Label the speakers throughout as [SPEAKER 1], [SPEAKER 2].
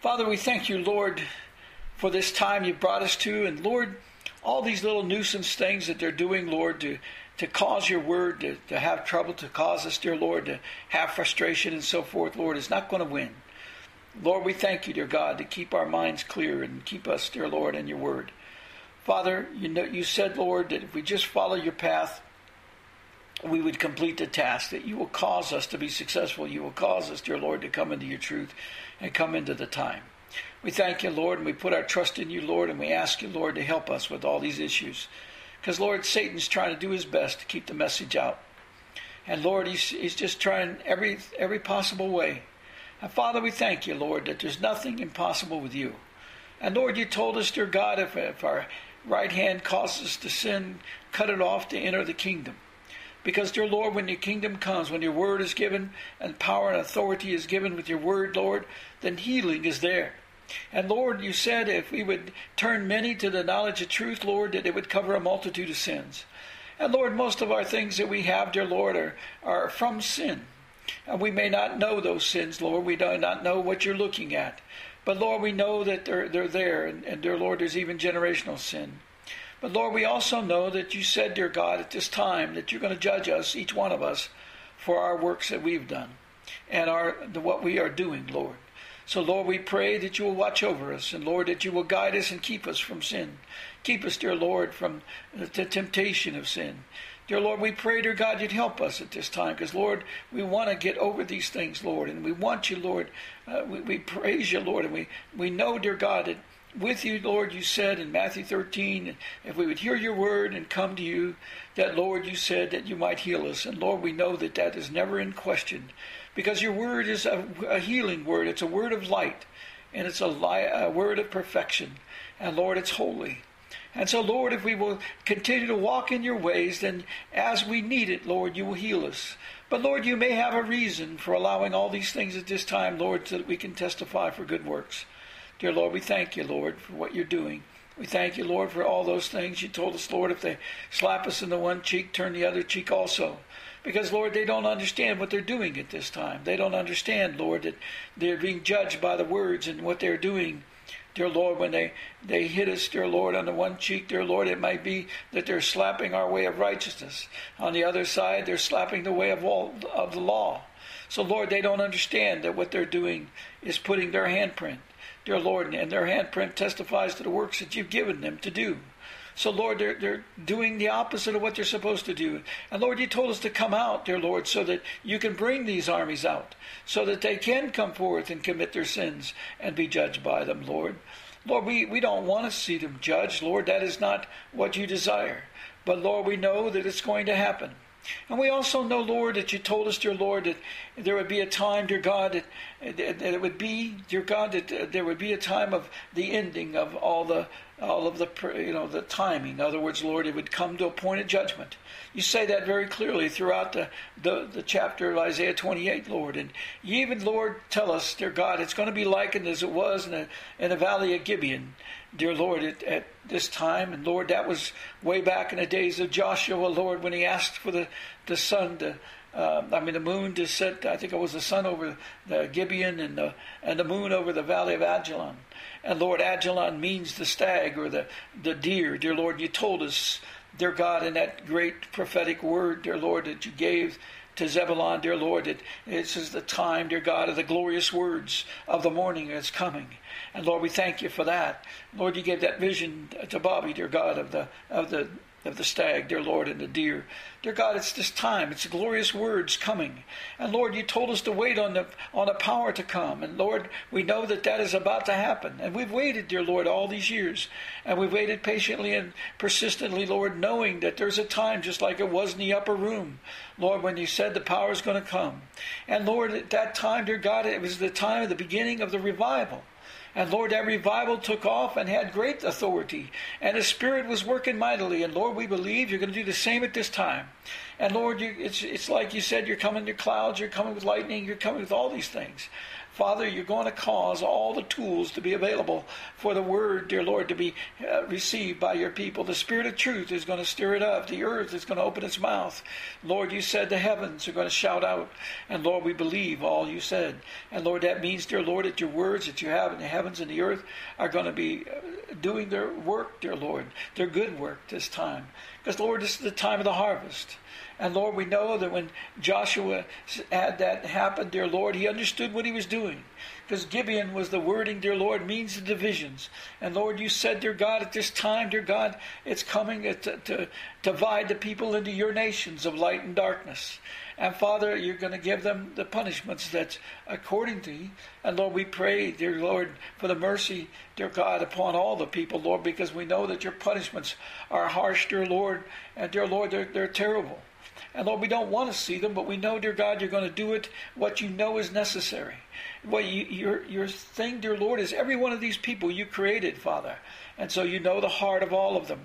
[SPEAKER 1] Father, we thank you, Lord, for this time you brought us to. And Lord, all these little nuisance things that they're doing, Lord, to, to cause your word to, to have trouble, to cause us, dear Lord, to have frustration and so forth, Lord, is not going to win. Lord, we thank you, dear God, to keep our minds clear and keep us, dear Lord, in your word. Father, you know you said, Lord, that if we just follow your path, we would complete the task, that you will cause us to be successful. You will cause us, dear Lord, to come into your truth and come into the time. We thank you, Lord, and we put our trust in you, Lord, and we ask you, Lord, to help us with all these issues. Because, Lord, Satan's trying to do his best to keep the message out. And, Lord, he's, he's just trying every, every possible way and Father, we thank you, Lord, that there's nothing impossible with you. And Lord, you told us, dear God, if, if our right hand causes us to sin, cut it off to enter the kingdom. Because, dear Lord, when your kingdom comes, when your word is given, and power and authority is given with your word, Lord, then healing is there. And Lord, you said if we would turn many to the knowledge of truth, Lord, that it would cover a multitude of sins. And Lord, most of our things that we have, dear Lord, are, are from sin. And we may not know those sins, Lord. We do not know what you're looking at. But Lord, we know that they're, they're there. And, and dear Lord, there's even generational sin. But Lord, we also know that you said, dear God, at this time that you're going to judge us, each one of us, for our works that we've done and our what we are doing, Lord. So, Lord, we pray that you will watch over us, and Lord, that you will guide us and keep us from sin. Keep us, dear Lord, from the temptation of sin. Dear Lord, we pray, dear God, you'd help us at this time because, Lord, we want to get over these things, Lord, and we want you, Lord. Uh, we, we praise you, Lord, and we, we know, dear God, that with you, Lord, you said in Matthew 13, if we would hear your word and come to you, that, Lord, you said that you might heal us. And, Lord, we know that that is never in question because your word is a, a healing word, it's a word of light, and it's a, li- a word of perfection. And, Lord, it's holy. And so, Lord, if we will continue to walk in your ways, then as we need it, Lord, you will heal us. But, Lord, you may have a reason for allowing all these things at this time, Lord, so that we can testify for good works. Dear Lord, we thank you, Lord, for what you're doing. We thank you, Lord, for all those things. You told us, Lord, if they slap us in the one cheek, turn the other cheek also. Because, Lord, they don't understand what they're doing at this time. They don't understand, Lord, that they're being judged by the words and what they're doing dear Lord, when they, they hit us, dear Lord, on the one cheek, dear Lord, it might be that they're slapping our way of righteousness. On the other side, they're slapping the way of all of the law. So, Lord, they don't understand that what they're doing is putting their handprint, dear Lord, and their handprint testifies to the works that you've given them to do. So, Lord, they're, they're doing the opposite of what they're supposed to do. And, Lord, you told us to come out, dear Lord, so that you can bring these armies out, so that they can come forth and commit their sins and be judged by them, Lord. Lord, we, we don't want to see them judged, Lord. That is not what you desire. But, Lord, we know that it's going to happen. And we also know, Lord, that you told us, dear Lord, that there would be a time, dear God, that, that it would be, dear God, that uh, there would be a time of the ending of all the all of the you know the timing. In other words, Lord, it would come to a point of judgment. You say that very clearly throughout the, the, the chapter of Isaiah 28, Lord. And you even, Lord, tell us, dear God, it's going to be likened as it was in the, in the valley of Gibeon, dear Lord, at, at this time. And Lord, that was way back in the days of Joshua, Lord, when he asked for the, the sun to uh, I mean, the moon to set. I think it was the sun over the Gibeon and the and the moon over the valley of Ajalon. And Lord, Ajalon means the stag or the, the deer. Dear Lord, you told us, dear God, in that great prophetic word, dear Lord, that you gave to Zebulon, dear Lord, that this is the time, dear God, of the glorious words of the morning is coming. And Lord, we thank you for that. Lord, you gave that vision to Bobby, dear God, of the of the of the stag, dear Lord, and the deer. Dear God, it's this time. It's glorious words coming. And Lord, you told us to wait on the on the power to come. And Lord, we know that that is about to happen. And we've waited, dear Lord, all these years. And we've waited patiently and persistently, Lord, knowing that there's a time just like it was in the upper room. Lord, when you said the power is going to come. And Lord, at that time, dear God, it was the time of the beginning of the revival. And Lord, that revival took off and had great authority. And the Spirit was working mightily. And Lord, we believe you're going to do the same at this time. And Lord, you, it's, it's like you said, you're coming to clouds, you're coming with lightning, you're coming with all these things. Father, you're going to cause all the tools to be available for the word, dear Lord, to be uh, received by your people. The Spirit of truth is going to stir it up. The earth is going to open its mouth. Lord, you said the heavens are going to shout out. And Lord, we believe all you said. And Lord, that means, dear Lord, that your words that you have in the heavens and the earth are going to be uh, doing their work, dear Lord, their good work this time. Because, Lord, this is the time of the harvest. And Lord, we know that when Joshua had that happen, dear Lord, he understood what he was doing. Because Gibeon was the wording, dear Lord, means the divisions. And Lord, you said, dear God, at this time, dear God, it's coming to, to divide the people into your nations of light and darkness. And Father, you're going to give them the punishments that's according to you. And Lord, we pray, dear Lord, for the mercy, dear God, upon all the people, Lord, because we know that your punishments are harsh, dear Lord. And dear Lord, they're, they're terrible. And Lord, we don't want to see them, but we know, dear God, you're going to do it what you know is necessary. What you, your, your thing, dear Lord, is every one of these people you created, Father. And so you know the heart of all of them.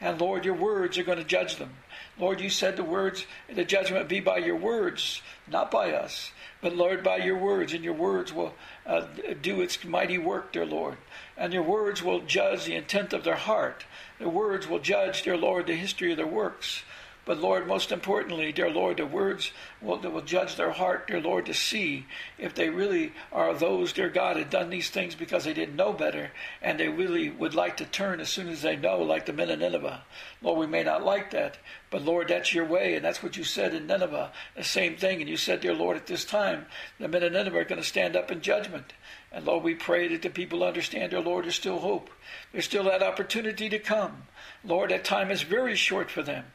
[SPEAKER 1] And Lord, your words are going to judge them. Lord, you said the words, the judgment be by your words, not by us, but Lord, by your words, and your words will uh, do its mighty work, dear Lord. And your words will judge the intent of their heart. The words will judge, dear Lord, the history of their works. But Lord, most importantly, dear Lord, the words will, that will judge their heart, dear Lord, to see if they really are those, dear God, had done these things because they didn't know better and they really would like to turn as soon as they know, like the men of Nineveh. Lord, we may not like that, but Lord, that's your way, and that's what you said in Nineveh, the same thing. And you said, dear Lord, at this time, the men of Nineveh are going to stand up in judgment. And Lord, we pray that the people understand, dear Lord, there's still hope. There's still that opportunity to come. Lord, that time is very short for them.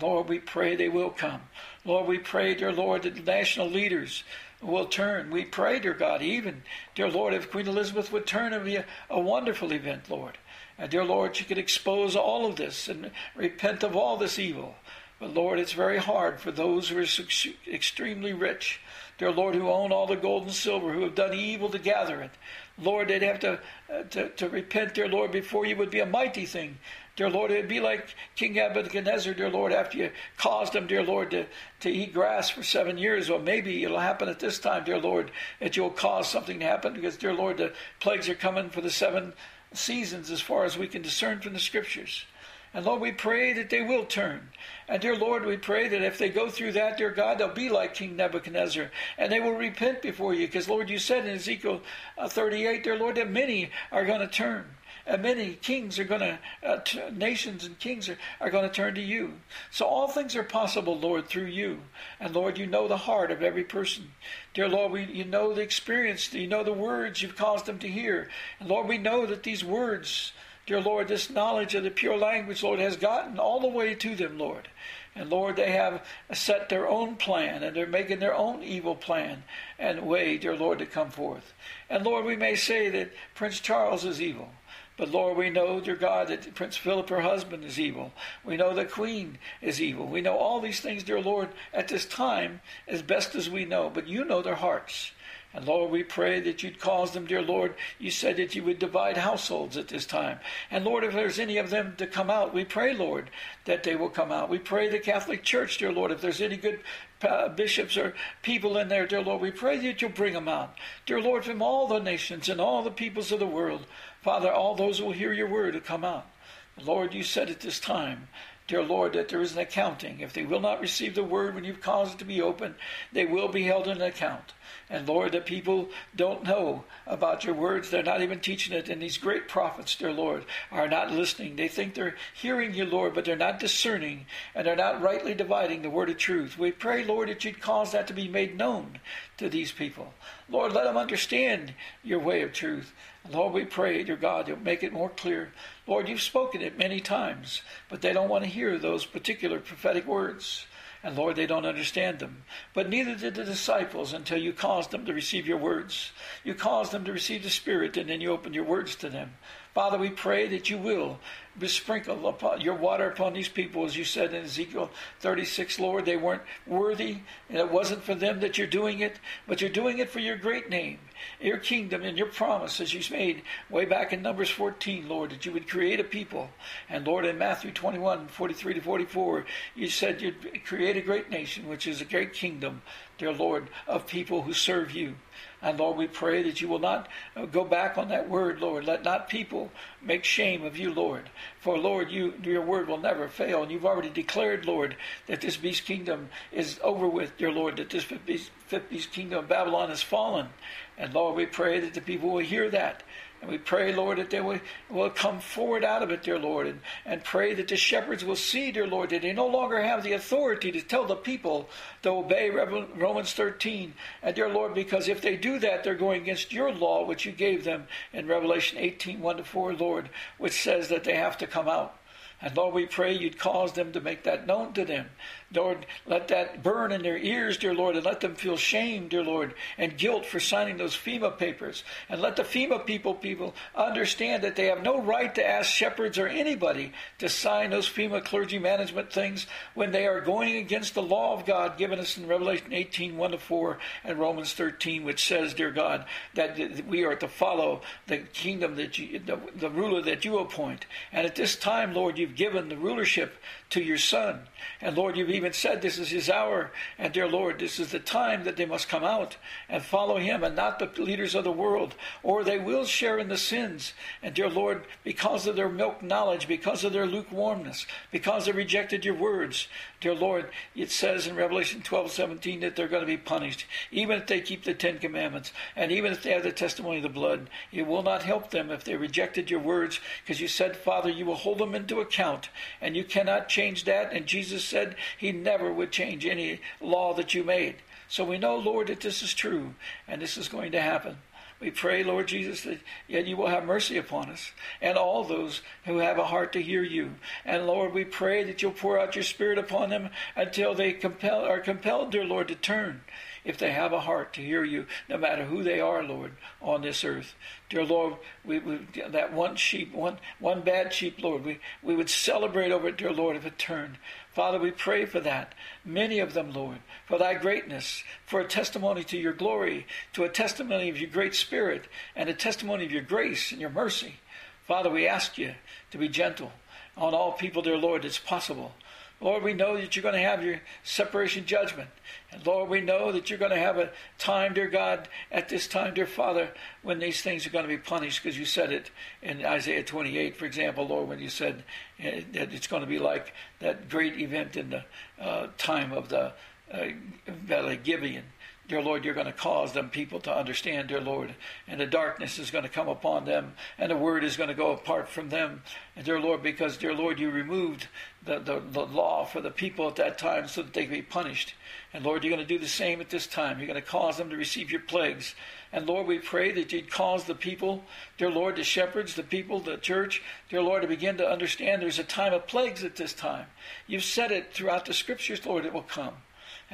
[SPEAKER 1] Lord, we pray they will come. Lord, we pray, dear Lord, that the national leaders will turn. We pray, dear God, even, dear Lord, if Queen Elizabeth would turn, it would be a, a wonderful event, Lord. And dear Lord, she could expose all of this and repent of all this evil. But Lord, it's very hard for those who are extremely rich, dear Lord, who own all the gold and silver, who have done evil to gather it. Lord, they'd have to, uh, to, to repent, dear Lord, before you would be a mighty thing. Dear Lord, it'd be like King Nebuchadnezzar, dear Lord, after you caused him, dear Lord, to, to eat grass for seven years. Well, maybe it'll happen at this time, dear Lord, that you'll cause something to happen because, dear Lord, the plagues are coming for the seven seasons as far as we can discern from the scriptures. And Lord, we pray that they will turn. And dear Lord, we pray that if they go through that, dear God, they'll be like King Nebuchadnezzar and they will repent before you. Because, Lord, you said in Ezekiel uh, 38, dear Lord, that many are going to turn. And many kings are going to, uh, t- nations and kings are, are going to turn to you. So all things are possible, Lord, through you. And Lord, you know the heart of every person. Dear Lord, we, you know the experience, you know the words you've caused them to hear. And Lord, we know that these words, dear Lord, this knowledge of the pure language, Lord, has gotten all the way to them, Lord. And Lord, they have set their own plan and they're making their own evil plan and way, dear Lord, to come forth. And Lord, we may say that Prince Charles is evil. But Lord, we know, dear God, that Prince Philip, her husband, is evil. We know the Queen is evil. We know all these things, dear Lord, at this time, as best as we know. But you know their hearts. And Lord, we pray that you'd cause them, dear Lord. You said that you would divide households at this time. And Lord, if there's any of them to come out, we pray, Lord, that they will come out. We pray the Catholic Church, dear Lord, if there's any good uh, bishops or people in there, dear Lord, we pray that you'll bring them out. Dear Lord, from all the nations and all the peoples of the world, Father, all those who will hear your word will come out. Lord, you said at this time, dear Lord, that there is an accounting. If they will not receive the word when you've caused it to be open, they will be held in account. And Lord, that people don't know about your words. They're not even teaching it. And these great prophets, dear Lord, are not listening. They think they're hearing you, Lord, but they're not discerning and they're not rightly dividing the word of truth. We pray, Lord, that you'd cause that to be made known to these people. Lord, let them understand your way of truth. Lord, we pray, dear God, you'll make it more clear. Lord, you've spoken it many times, but they don't want to hear those particular prophetic words. And Lord, they don't understand them. But neither did the disciples until you caused them to receive your words. You caused them to receive the Spirit, and then you opened your words to them. Father, we pray that you will besprinkle upon your water upon these people, as you said in Ezekiel 36, Lord. They weren't worthy, and it wasn't for them that you're doing it, but you're doing it for your great name, your kingdom, and your promise, as you've made way back in Numbers 14, Lord, that you would create a people. And Lord, in Matthew 21, 43 to 44, you said you'd create a great nation, which is a great kingdom, dear Lord, of people who serve you. And Lord, we pray that you will not go back on that word, Lord. Let not people make shame of you, Lord. For Lord, you your word will never fail. And you've already declared, Lord, that this beast kingdom is over with, dear Lord, that this fifth beast, fifth beast kingdom of Babylon has fallen. And Lord, we pray that the people will hear that and we pray, Lord, that they will, will come forward out of it, dear Lord, and, and pray that the shepherds will see, dear Lord, that they no longer have the authority to tell the people to obey Romans 13. And, dear Lord, because if they do that, they're going against your law, which you gave them in Revelation 18 1 to 4, Lord, which says that they have to come out. And Lord, we pray you'd cause them to make that known to them. Lord, let that burn in their ears, dear Lord, and let them feel shame, dear Lord, and guilt for signing those FEMA papers. And let the FEMA people people understand that they have no right to ask shepherds or anybody to sign those FEMA clergy management things when they are going against the law of God given us in Revelation 18, 1 to 4, and Romans 13, which says, dear God, that we are to follow the kingdom that you, the, the ruler that you appoint. And at this time, Lord, you've given the rulership to your Son. And Lord, you've even said this is his hour. And dear Lord, this is the time that they must come out and follow him and not the leaders of the world, or they will share in the sins. And dear Lord, because of their milk knowledge, because of their lukewarmness, because they rejected your words, dear Lord, it says in Revelation 12 17 that they're going to be punished, even if they keep the Ten Commandments, and even if they have the testimony of the blood. It will not help them if they rejected your words, because you said, Father, you will hold them into account, and you cannot change change that. And Jesus said he never would change any law that you made. So we know, Lord, that this is true and this is going to happen. We pray, Lord Jesus, that yet you will have mercy upon us and all those who have a heart to hear you. And Lord, we pray that you'll pour out your Spirit upon them until they compel, are compelled, dear Lord, to turn if they have a heart to hear you, no matter who they are, Lord, on this earth. Dear Lord, we, we, that one sheep, one, one bad sheep, Lord, we, we would celebrate over it, dear Lord, if it turned. Father, we pray for that. Many of them, Lord, for thy greatness, for a testimony to your glory, to a testimony of your great spirit, and a testimony of your grace and your mercy. Father, we ask you to be gentle on all people, dear Lord, it's possible. Lord, we know that you're going to have your separation judgment. And Lord, we know that you're going to have a time, dear God, at this time, dear Father, when these things are going to be punished because you said it in Isaiah 28, for example, Lord, when you said eh, that it's going to be like that great event in the uh, time of the uh, Valley Gibeon Dear Lord, you're going to cause them people to understand, dear Lord, and the darkness is going to come upon them, and the word is going to go apart from them. And dear Lord, because, dear Lord, you removed the, the, the law for the people at that time so that they could be punished. And Lord, you're going to do the same at this time. You're going to cause them to receive your plagues. And Lord, we pray that you'd cause the people, dear Lord, the shepherds, the people, the church, dear Lord, to begin to understand there's a time of plagues at this time. You've said it throughout the scriptures, Lord, it will come.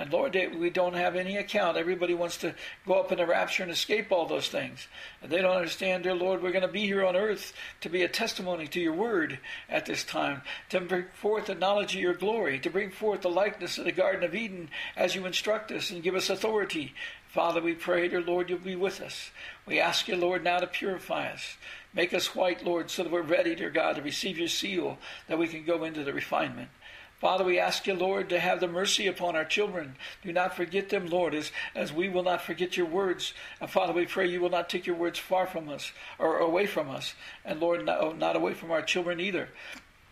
[SPEAKER 1] And Lord, we don't have any account. Everybody wants to go up in the rapture and escape all those things. And they don't understand, dear Lord, we're going to be here on earth to be a testimony to your word at this time, to bring forth the knowledge of your glory, to bring forth the likeness of the Garden of Eden as you instruct us and give us authority. Father, we pray, dear Lord, you'll be with us. We ask you, Lord, now to purify us. Make us white, Lord, so that we're ready, dear God, to receive your seal, that we can go into the refinement. Father, we ask you, Lord, to have the mercy upon our children. Do not forget them, Lord, as, as we will not forget your words. And Father, we pray you will not take your words far from us or away from us. And Lord, not, oh, not away from our children either.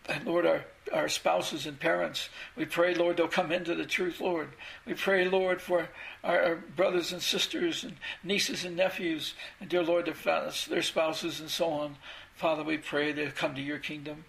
[SPEAKER 1] And Lord, our, our spouses and parents, we pray, Lord, they'll come into the truth, Lord. We pray, Lord, for our, our brothers and sisters and nieces and nephews, and dear Lord, their, their spouses and so on. Father, we pray they'll come to your kingdom.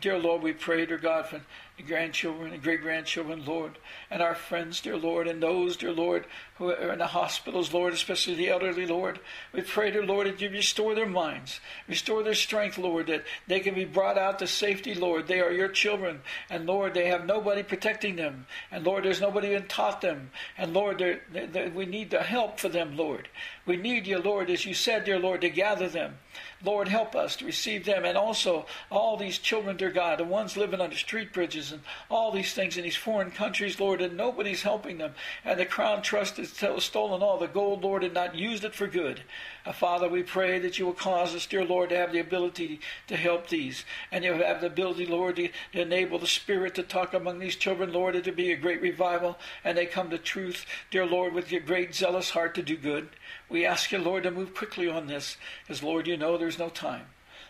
[SPEAKER 1] Dear Lord, we pray, dear God, for grandchildren and great grandchildren, Lord, and our friends, dear Lord, and those, dear Lord, who are in the hospitals, Lord, especially the elderly, Lord. We pray, dear Lord, that you restore their minds, restore their strength, Lord, that they can be brought out to safety, Lord. They are your children, and Lord, they have nobody protecting them, and Lord, there's nobody even taught them, and Lord, they're, they're, we need the help for them, Lord. We need you, Lord, as you said, dear Lord, to gather them. Lord, help us to receive them, and also all these children, dear God, the ones living under street bridges and all these things in these foreign countries, Lord, and nobody's helping them. And the crown trust has stolen all the gold, Lord, and not used it for good. Uh, Father, we pray that you will cause us, dear Lord, to have the ability to help these. And you have the ability, Lord, to enable the Spirit to talk among these children, Lord, and to be a great revival. And they come to truth, dear Lord, with your great zealous heart to do good. We ask you, Lord, to move quickly on this, because, Lord, you know there's no time.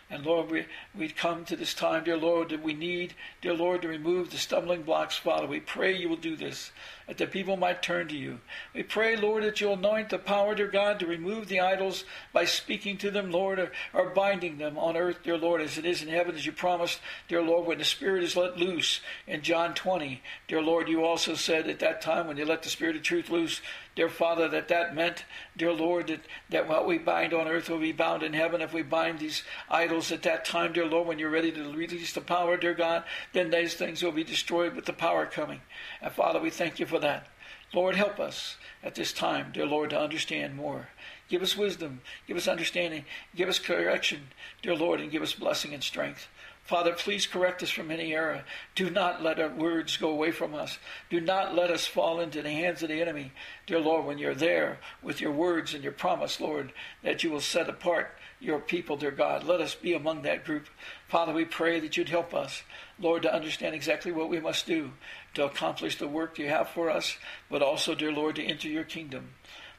[SPEAKER 1] And Lord, we, we come to this time, dear Lord, that we need, dear Lord, to remove the stumbling blocks, Father. We pray you will do this, that the people might turn to you. We pray, Lord, that you'll anoint the power, dear God, to remove the idols by speaking to them, Lord, or, or binding them on earth, dear Lord, as it is in heaven, as you promised, dear Lord, when the Spirit is let loose in John 20. Dear Lord, you also said at that time when you let the Spirit of truth loose, dear Father, that that meant, dear Lord, that, that what we bind on earth will be bound in heaven. If we bind these idols at that time, dear Lord, when you're ready to release the power, dear God, then these things will be destroyed with the power coming. And Father, we thank you for that. Lord, help us at this time, dear Lord, to understand more. Give us wisdom, give us understanding, give us correction, dear Lord, and give us blessing and strength. Father, please correct us from any error. Do not let our words go away from us. Do not let us fall into the hands of the enemy. Dear Lord, when you're there with your words and your promise, Lord, that you will set apart your people, dear God, let us be among that group. Father, we pray that you'd help us, Lord, to understand exactly what we must do to accomplish the work you have for us, but also, dear Lord, to enter your kingdom.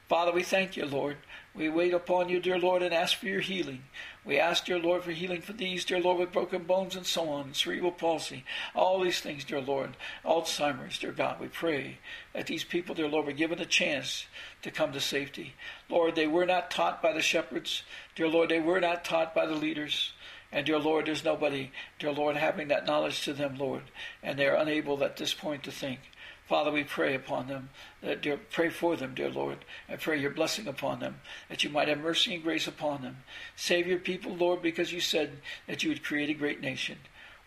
[SPEAKER 1] Father, we thank you, Lord. We wait upon you, dear Lord, and ask for your healing. We ask, dear Lord, for healing for these, dear Lord, with broken bones and so on, cerebral palsy, all these things, dear Lord, Alzheimer's, dear God. We pray that these people, dear Lord, were given a chance to come to safety. Lord, they were not taught by the shepherds. Dear Lord, they were not taught by the leaders. And dear Lord, there's nobody, dear Lord, having that knowledge to them, Lord. And they're unable at this point to think. Father, we pray upon them, that dear, pray for them, dear Lord, and pray your blessing upon them, that you might have mercy and grace upon them. Save your people, Lord, because you said that you would create a great nation.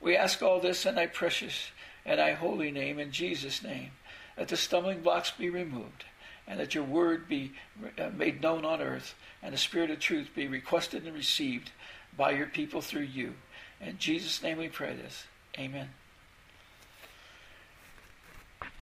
[SPEAKER 1] We ask all this in thy precious and thy holy name, in Jesus' name, that the stumbling blocks be removed, and that your word be uh, made known on earth, and the spirit of truth be requested and received by your people through you. In Jesus' name we pray this. Amen.